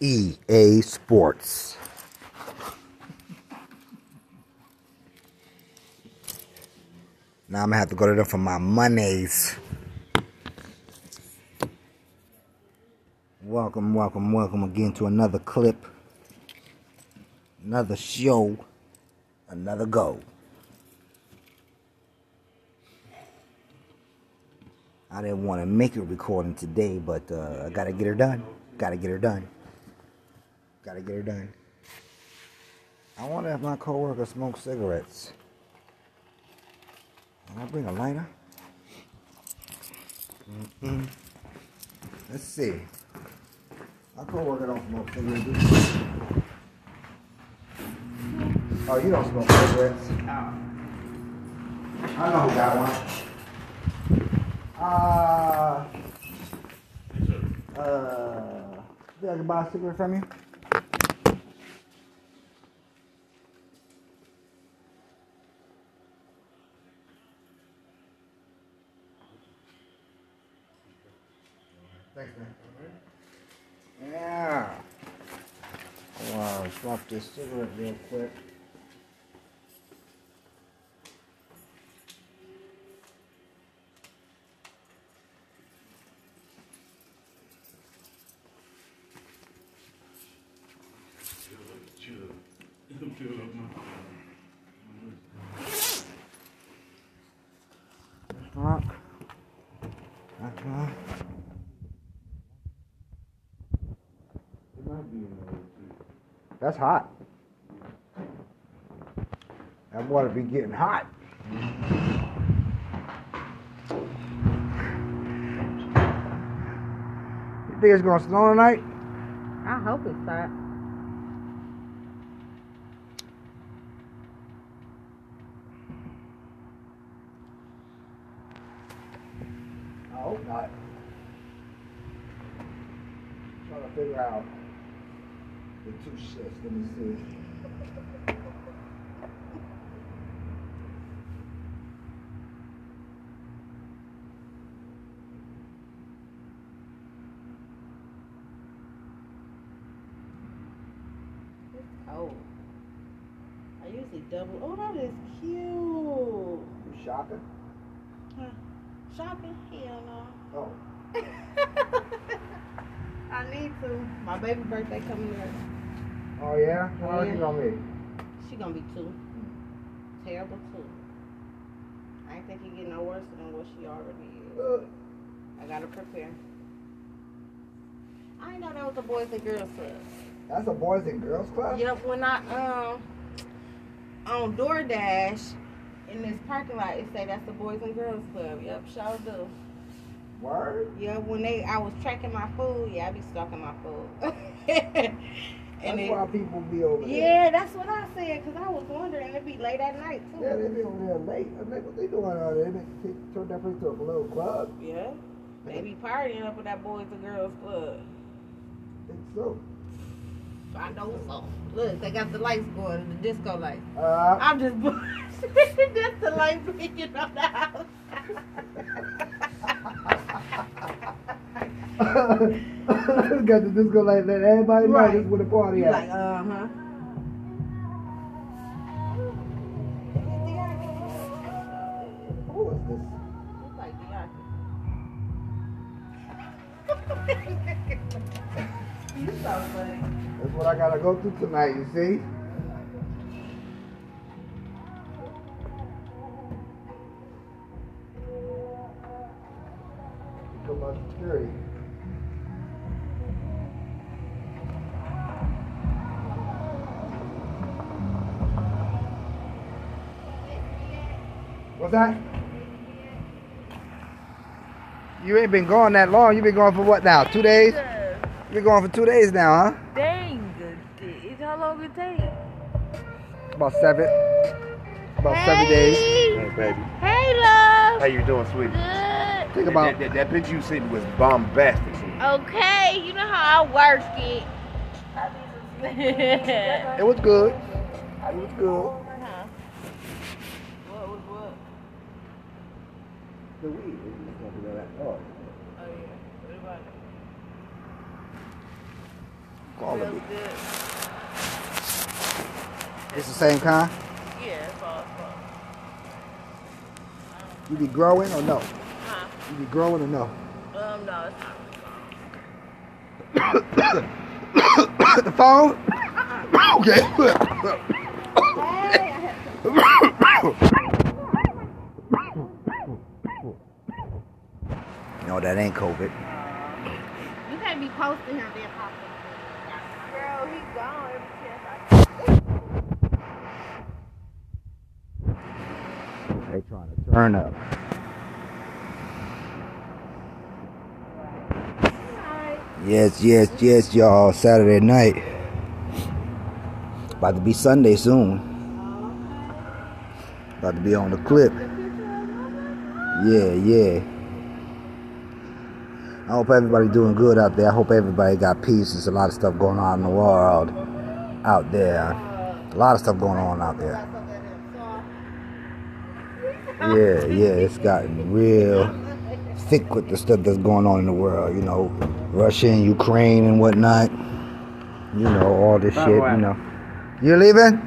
EA Sports. Now I'm gonna have to go to them for my monies. Welcome, welcome, welcome again to another clip, another show, another go. I didn't want to make a recording today, but uh, I gotta get her done. Gotta get her done. Gotta get her done. I wonder if my coworker smokes cigarettes. Can I bring a lighter? Mm-mm. Let's see. My coworker don't smoke cigarettes. Oh, you don't smoke cigarettes? I know who got one. Uh, uh, think I buy a cigarette from you? Thanks, man. Yeah. Wow, swap this cigarette real quick. Rock. That's right. That's hot. That water be getting hot. You think it's gonna snow tonight? I hope it's not. I hope not. Trying to figure out the two shifts. Let me see. It's cold. I usually double. Oh, that is cute. You shopping? Huh. Shopping? Hell no. Oh. I need to. My baby birthday coming up. Oh yeah? How old Yeah. you gonna be? She gonna be two. Terrible two. I ain't think it get no worse than what she already is. Uh, I gotta prepare. I ain't know that was a boys and girls club. that's a boys and girls club? Yep, when I um on DoorDash in this parking lot, it say that's the Boys and Girls Club. Yep, sure do. Word? Yeah, when they I was tracking my food, yeah, I be stalking my food. That's and it, why people be over there. yeah, that's what I said because I was wondering It'd be late at night too. Yeah, they be over there late. I mean, what they doing out there? They make- turn that place to a little club. Yeah, they be partying up at that Boys and Girls Club. think so. I know so. Look, they got the lights going, the disco lights. Uh, I'm just that's the light blinking on the house. got the disco light let everybody know Right. this is where the party at. like, uh huh. Who is this? It's like Deontay. you. That's what I gotta go through tonight, you see? What's that? You ain't been gone that long. You been gone for what now? Two days? You been gone for two days now, huh? Dang, good. it's how long it take? About seven. About seven days. Hey, baby. Hey, love. How you doing, sweetie? Good. Think about that, that picture you sent was bombastic. Okay, you know how I work it. it was good. It was good. What was what? The weed. we was talking about that. Oh. Oh yeah. What about it? quality. It's the same kind. Yeah, it's all fun. You be growing or no? Huh? You be growing or no? Um, no, it's not. the phone? okay. No, that ain't COVID. You can't be posting him then pop Girl, he gone every chance They trying to turn up. Yes, yes, yes, y'all. Saturday night. About to be Sunday soon. About to be on the clip. Yeah, yeah. I hope everybody doing good out there. I hope everybody got peace. There's a lot of stuff going on in the world out there. A lot of stuff going on out there. Yeah, yeah, it's gotten real thick with the stuff that's going on in the world. You know, Russia and Ukraine and whatnot. You know, all this shit. You know, you leaving?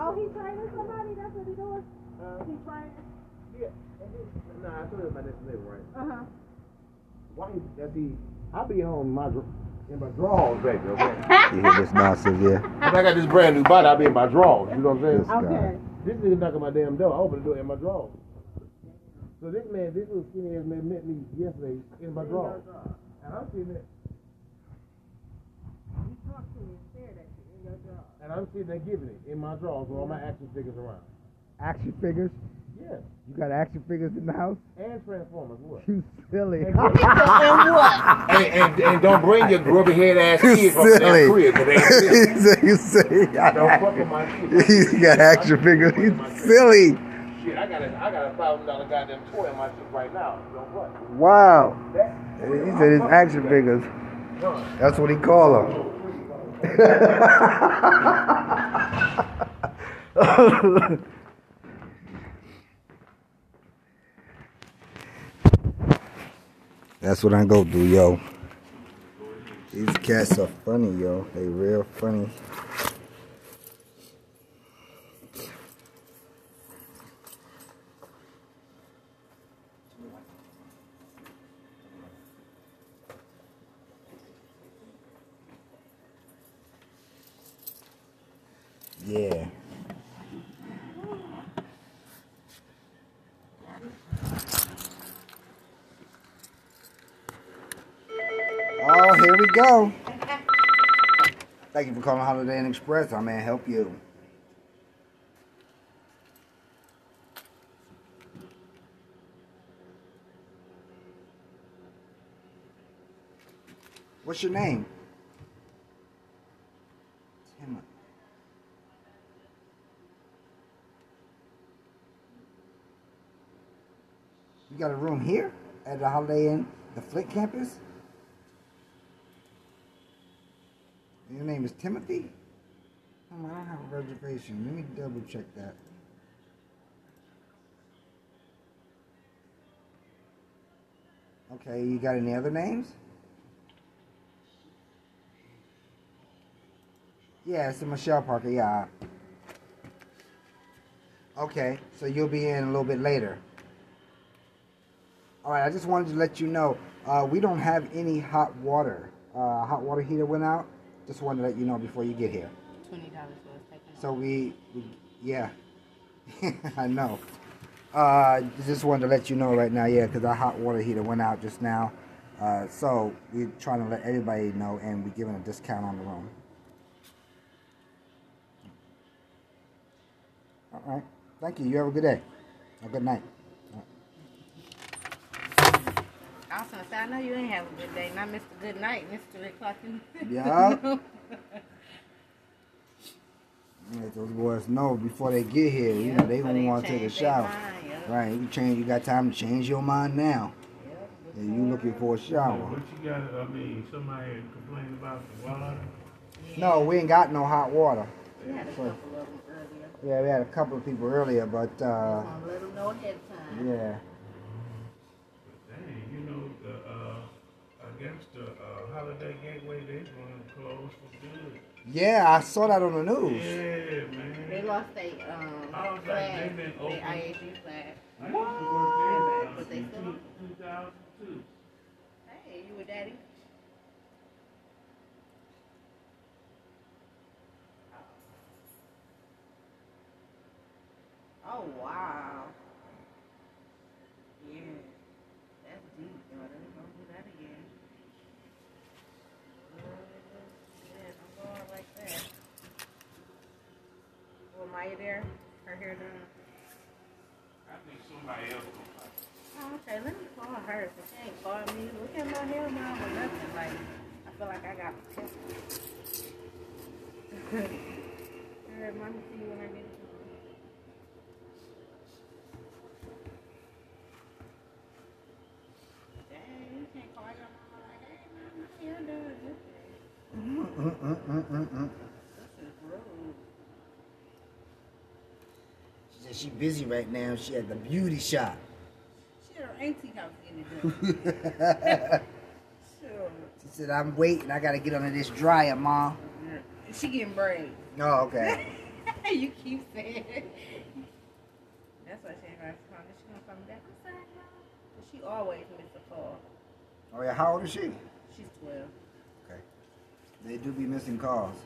Oh, he training somebody? That's what he doing? he training? Nah, I told you about this live right. Uh-huh. Why? That's he. I be home in my dr- in my drawers, baby. Okay. You hear this nonsense? Yeah. If I got this brand new body, I be in my drawers. You know what I'm This saying? guy. Okay. This nigga knocking my damn door. I open the door in my drawers. So this man, this little skinny ass man met me yesterday in my drawers. And I'm sitting there. And I'm sitting there giving it in my drawers with all my action figures around. Action figures? Yeah. You got action figures in the house? And Transformers, what? You silly. and, what? and, and don't bring your grubby head ass You kids from the silly. damn crib, 'cause they ain't you shit. say you say Don't fuck with my kids. You got action figures. You silly. Shit, I got a, I got a thousand dollar goddamn toy in my shit right now. You know what? Wow. That, He said it's action figures. That's what he call them. That's what I go do, yo. These cats are funny, yo. They real funny. Yeah. Oh, here we go. Thank you for calling Holiday Inn Express. I may help you. What's your name? You got a room here at the Holiday Inn, the Flint campus? Timothy? I don't have a reservation. Let me double check that. Okay, you got any other names? Yeah, it's Michelle Parker, yeah. Okay, so you'll be in a little bit later. All right, I just wanted to let you know uh, we don't have any hot water. Uh, hot water heater went out. Just wanted to let you know before you get here. Twenty dollars was taken. So we, we yeah, I know. Uh, just wanted to let you know right now, yeah, because our hot water heater went out just now. Uh, so we're trying to let everybody know, and we're giving a discount on the room. All right. Thank you. You have a good day. Have A good night. I was I know you ain't have a good day, not Mr. Good Night, Mr. Rick Clarkin. Yeah. Let those boys know before they get here. You know they gonna want to take a shower. Right. You change. You got time to change your mind now. And you looking for a shower. What you got, I mean, somebody complained about the water. No, we ain't got no hot water. We had a So- couple of them earlier. Yeah, we had a couple of people earlier, but uh, I'll let them know ahead of time. yeah. Dang, you know, the, against the, uh, Holiday Gateway, they're gonna close for good. Yeah, I saw that on the news. Yeah, They lost their um, I like, flag, they've been their open. IHG flag. I used to work there, uh, But they still two thousand two. Hey, you with daddy? Oh wow. Yeah. That's deep, brother. Don't do that again. Yeah, don't go out like that. Well, Maya there? Her hair done? I think somebody else gonna Oh, okay, let me call her. Cause she ain't called me. Look at my hair now or nothing. Like, I feel like I got protected. Alright, mommy, see you when I get it. Dang, you can't call your mama like, hey, mama, my hair done. Mm-mm-mm-mm-mm. This is rude. She busy right now. She at the beauty shop. She at her auntie house getting it done. sure. She said, I'm waiting. I gotta get under this dryer, mom. She getting braids. Oh, okay. you keep saying it. That's why she ain't gonna come. She gonna come back. I'm sorry, Mom. She always miss a call. Oh yeah, how old is she? She's 12. Okay. They do be missing calls.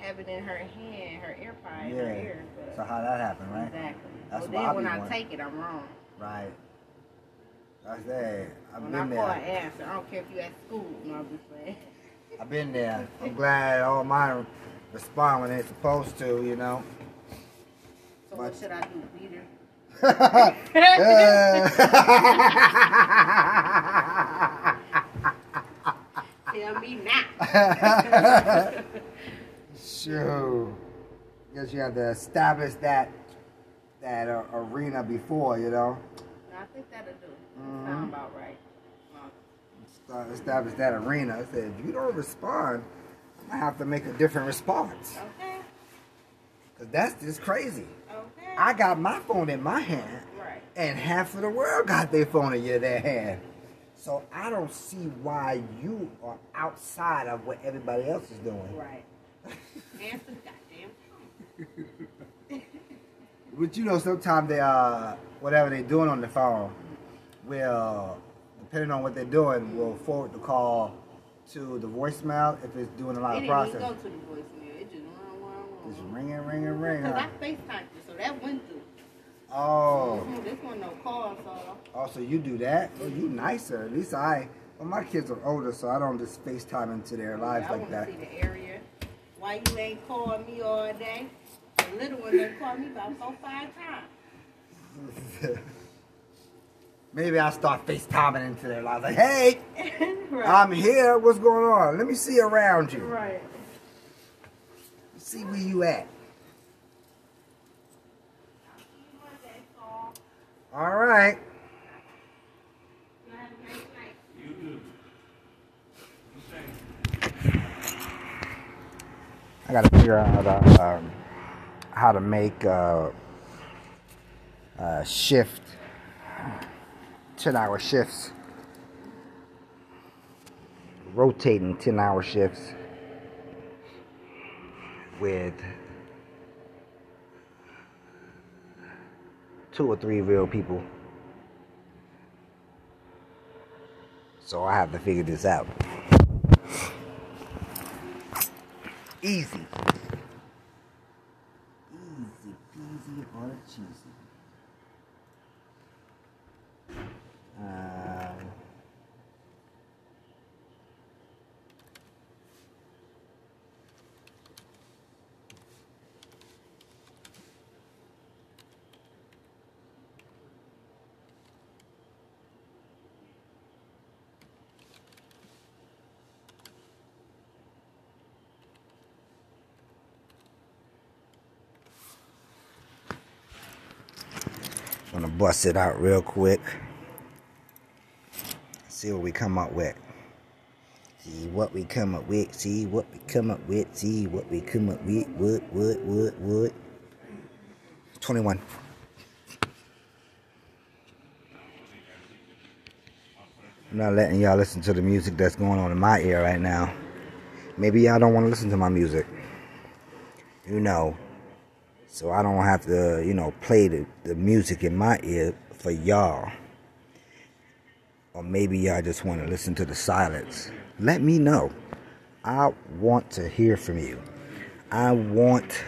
But have it in her hand, her earpod in Yeah. her ear. But So how that happened, right? Exactly. That's I then when I one. take it, I'm wrong. Right. That's that. I've when been I call, I there. answer. I don't care if you at school. No, I'm just playing. I've been there. I'm glad all mine respond when they're supposed to, you know. So what should I do? Beat her? Tell me now. Sure. Guess you have to establish that that uh, arena before, you know. I think that'll do. Mhm. Sound about right. Establish that arena. I said, if you don't respond, I have to make a different response. Okay. Cause that's just crazy. Okay. I got my phone in my hand, right. and half of the world got their phone in their hand. So I don't see why you are outside of what everybody else is doing. Right. The goddamn. But you know, sometimes they uh whatever they're doing on the phone will, depending on what they're doing, will forward the call to the voicemail if it's doing a lot It of processing. go to the voicemail. It just run, run, Just ringing, ringing, ringing. Because I FaceTimed it, so that went through. Oh, Mhm, This one no call, so. oh, so you do that? Oh, you nicer. At least I. Well, my kids are older, so I don't just FaceTime into their lives I like that. see the area. Why you ain't calling me all day? The little one done called me about four, five times. Maybe I'll start FaceTiming into their lives. Like, hey, right. I'm here. What's going on? Let me see around you. right. See where you at. All right. You do. You say, I got to figure out uh, how to make uh, uh, shift, 10 hour shifts, rotating 10 hour shifts with two or three real people. So I have to figure this out. Easy. Easy peasy or cheesy. Um, gonna bust it out real quick. See what we come up with. See what we come up with. See what we come up with. See what we come up with. What, what, what, what? 21. I'm not letting y'all listen to the music that's going on in my ear right now. Maybe y'all don't want to listen to my music. You know. So I don't have to, you know, play the, the music in my ear for y'all. Or maybe y'all just want to listen to the silence. Let me know. I want to hear from you. I want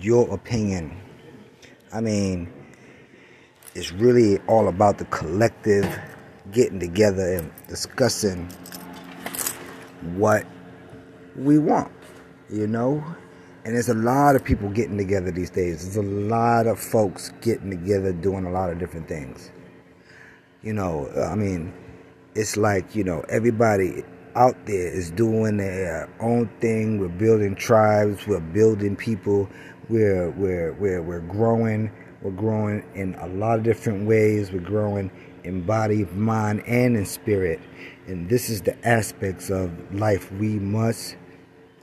your opinion. I mean, it's really all about the collective getting together and discussing what we want, you know? And there's a lot of people getting together these days. There's a lot of folks getting together doing a lot of different things. You know, I mean, it's like, you know, everybody out there is doing their own thing. We're building tribes, we're building people, we're we're we're we're growing. We're growing in a lot of different ways. We're growing in body, mind, and in spirit. And this is the aspects of life we must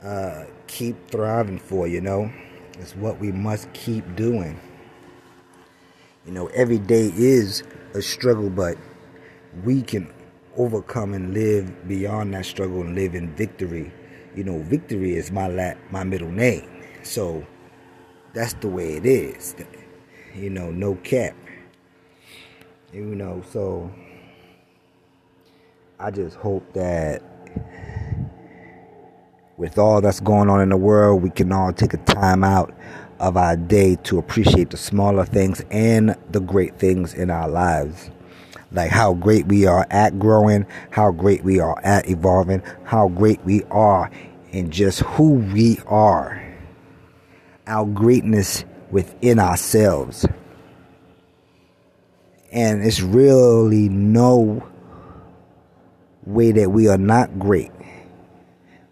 uh, keep thriving for, you know? It's what we must keep doing. You know, every day is a struggle, but we can overcome and live beyond that struggle and live in victory. You know, victory is my la- my middle name. So that's the way it is. You know, no cap. You know, so I just hope that with all that's going on in the world, we can all take a time out of our day to appreciate the smaller things and the great things in our lives. Like how great we are at growing, how great we are at evolving, how great we are in just who we are. Our greatness within ourselves. And it's really no way that we are not great.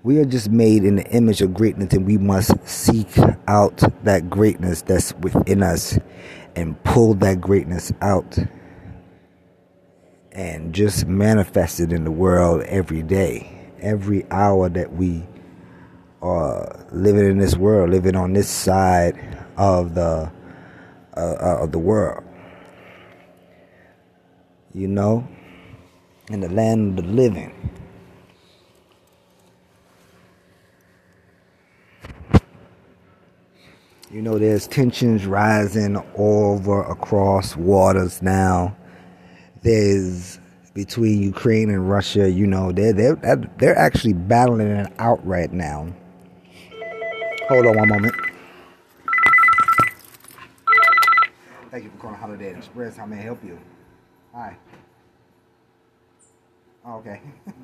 We are just made in the image of greatness, and we must seek out that greatness that's within us and pull that greatness out and just manifest it in the world every day, every hour that we are living in this world, living on this side of the uh, uh of the world. You know, in the land of the living. You know, there's tensions rising over across waters now. There's between Ukraine and Russia. You know, they're they're they're actually battling it out right now. Hold on one moment. Thank you for calling Holiday Express. How may I help you? Hi. Oh, okay.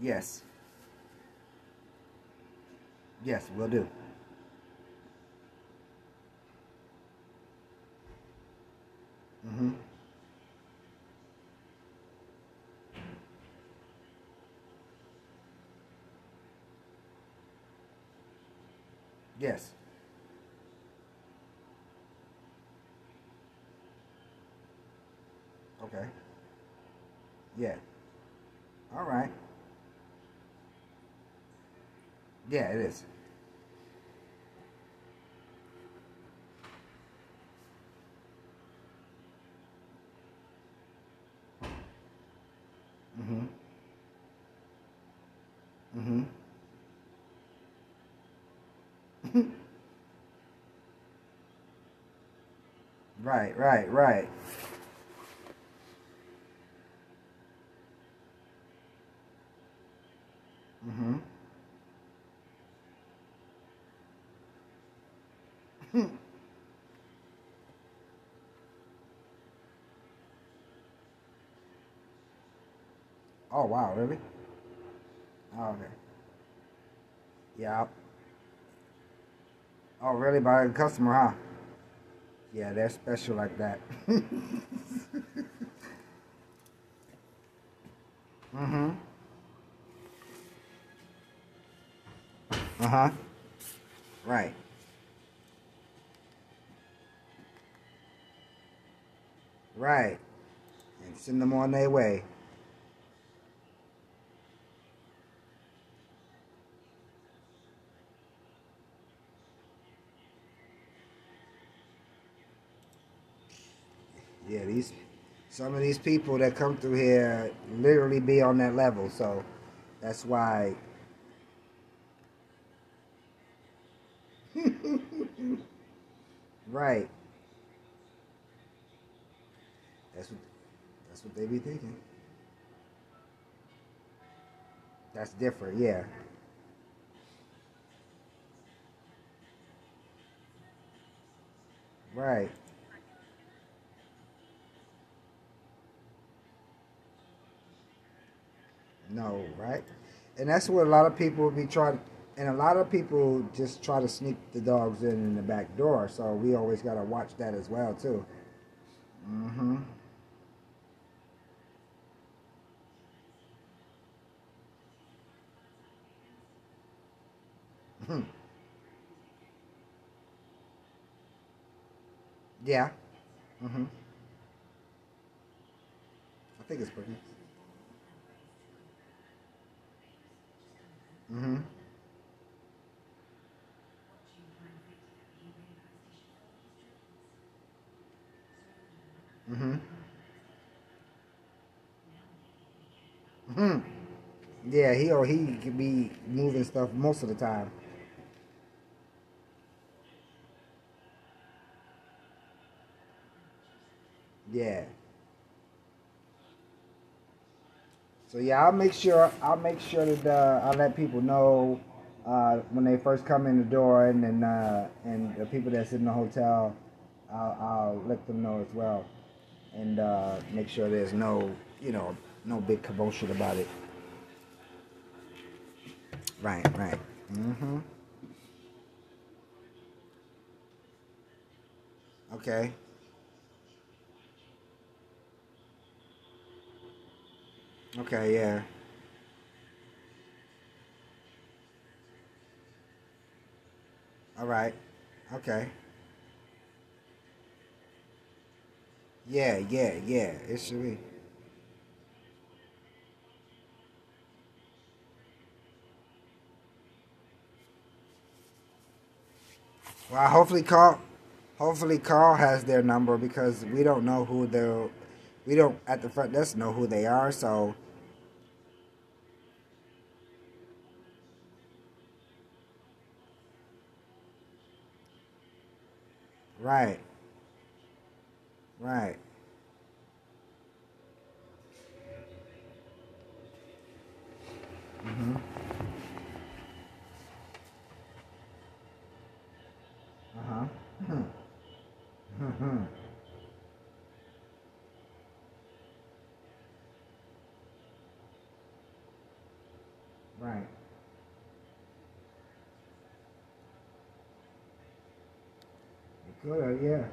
yes. Yes, we'll do. Mm-hmm. Yes. Okay. Yeah. All right. Yeah, it is. Mm-hmm. Mm-hmm. right, right, right. Mm-hmm. oh wow, really? Oh, okay. Yeah. Oh, really? By a customer, huh? Yeah, they're special like that. mm-hmm. Uh-huh. Right. Right. And send them on their way. Yeah, these some of these people that come through here literally be on that level, so that's why right. That's what that's what they be thinking. That's different, yeah. Right. No, right? And that's what a lot of people be trying and a lot of people just try to sneak the dogs in in the back door, so we always got to watch that as well too. Mhm. Mhm. Yeah. Mhm. I think it's pretty. Mhm. Mhm. Mhm. Yeah, he or he could be moving stuff most of the time. Yeah. So yeah, I'll make sure I'll make sure that uh, I'll let people know uh, when they first come in the door, and then uh, and the people that's in the hotel, I'll, I'll let them know as well, and uh, make sure there's no you know no big commotion about it. Right, right. Mm-hmm. Okay. Okay, yeah. All right. Okay. Yeah, yeah, yeah. It should be. Well, hopefully Carl, hopefully Carl has their number because we don't know who they're, we don't at the front desk know who they are. So right, right. Mhm. Uh huh. Mhm. Right. It could have, yeah.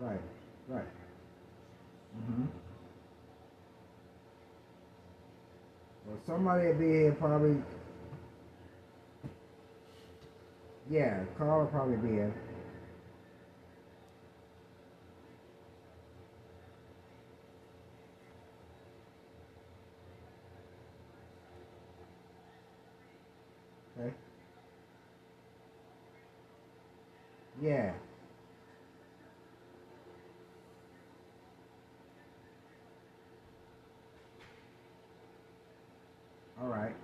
Right. Right. Mhm. Well, somebody will be here probably. Yeah, Carl will probably be here. Yeah. All right.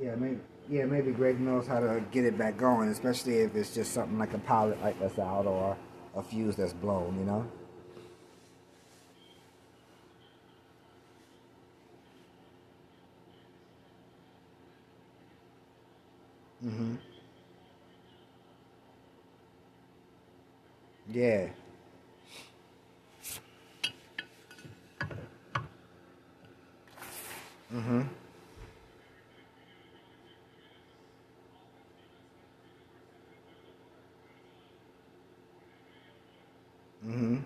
Yeah, maybe. Yeah, maybe Greg knows how to get it back going, especially if it's just something like a pilot light that's out or a fuse that's blown. You know. Yeah. Mhm. Mhm.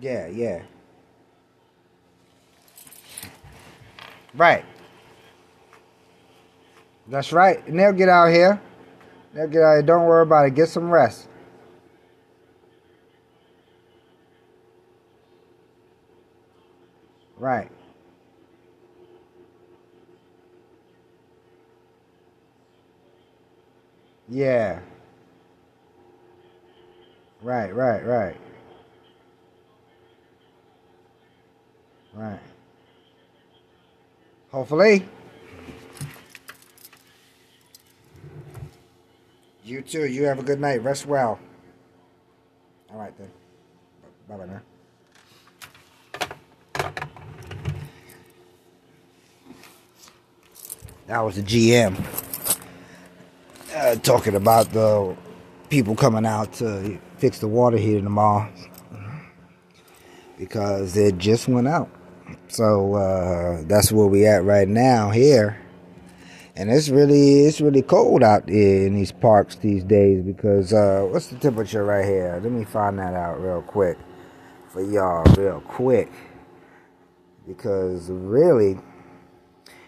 Yeah, yeah. Right. That's right. And they'll get out here. Get out here. Don't worry about it. Get some rest. Right. Yeah. Right, right, right. Right. Hopefully. You too. You have a good night. Rest well. All right then. Bye bye now. That was the GM uh, talking about the people coming out to fix the water heater tomorrow because it just went out. So uh, that's where we at right now here, and it's really it's really cold out there in these parks these days because uh, what's the temperature right here? Let me find that out real quick for y'all, real quick, because really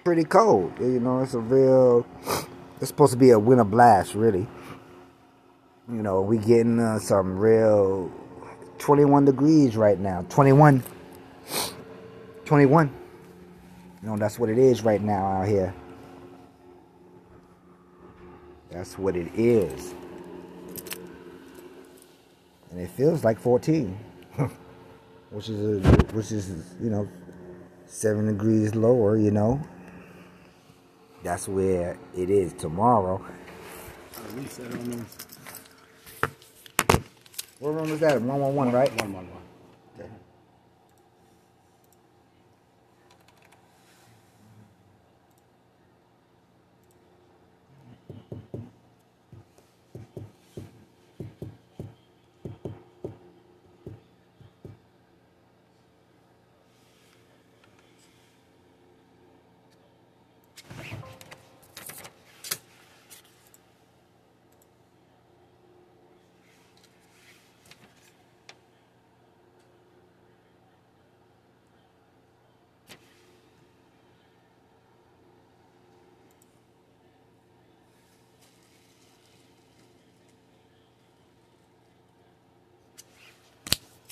pretty cold. You know, it's a real. It's supposed to be a winter blast, really. You know, we getting uh, some real 21 degrees right now. 21. 21. You know, that's what it is right now out here. That's what it is. And it feels like 14. which is a, which is, you know, 7 degrees lower, you know. That's where it is tomorrow. What room is that? 111, right? 111. Okay.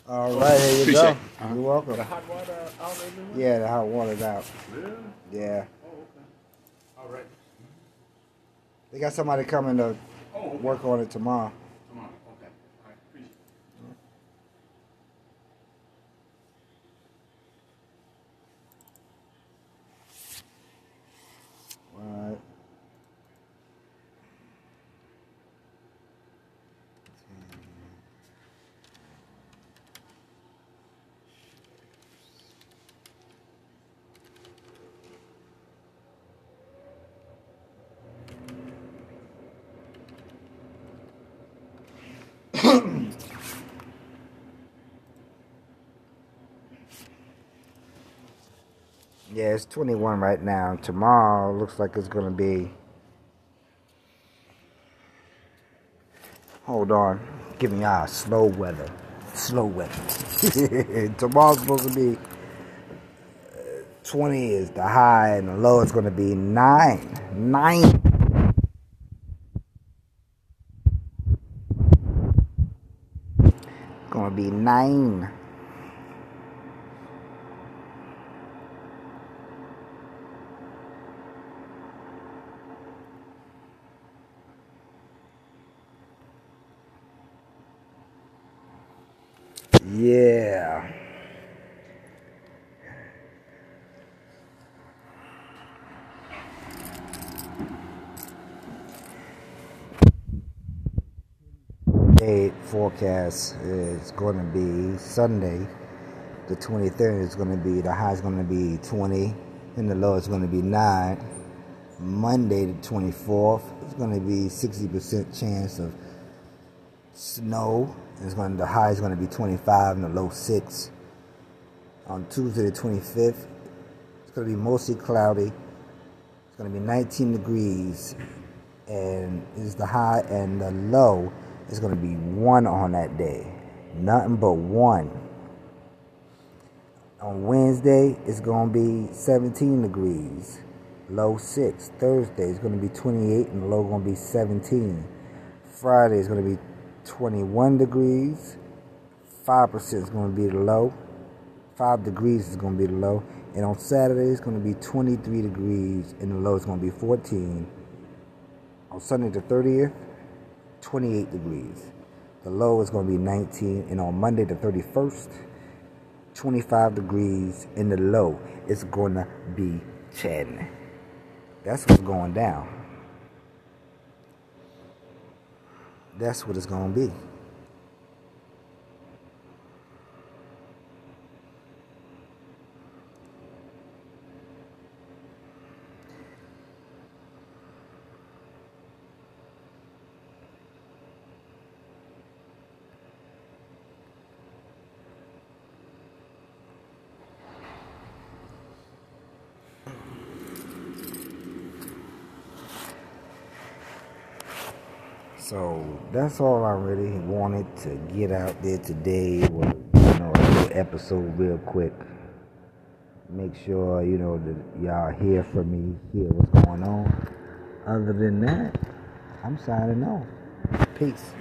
All right, here you Appreciate go. it. Uh-huh. You're welcome. The hot water out everywhere? Yeah, the hot water's out. Really? Yeah. Oh, okay. All right. They got somebody coming to Oh, okay. work on it tomorrow. Yeah, it's 21 right now. Tomorrow looks like it's going to be. Hold on. Giving y'all slow weather. Slow weather. Tomorrow's supposed to be. uh, 20 is the high, and the low is going to be 9. 9. Gonna be 9. Yeah. Forecast is going to be Sunday, the 23rd is going to be the high is going to be 20, and the low is going to be 9. Monday, the 24th, it's going to be 60% chance of snow. It's going to, the high is going to be 25 and the low 6. On Tuesday the 25th, it's going to be mostly cloudy. It's going to be 19 degrees, and is the high and the low is going to be one on that day. Nothing but one. On Wednesday, it's going to be 17 degrees, Low 6. Thursday it's going to be 28 and low going to be 17. Friday is going to be 21 degrees. 5% is going to be the low. 5 degrees is going to be the low. And on Saturday, it's going to be 23 degrees and the low is going to be 14. On Sunday the 30th, 28 degrees. The low is going to be 19. And on Monday the 31st, 25 degrees and the low is going to be 10. That's what's going down. That's what it's going to be. So that's all I really wanted to get out there today was you know a little episode real quick. Make sure you know that y'all hear from me, hear what's going on. Other than that, I'm signing off. Peace.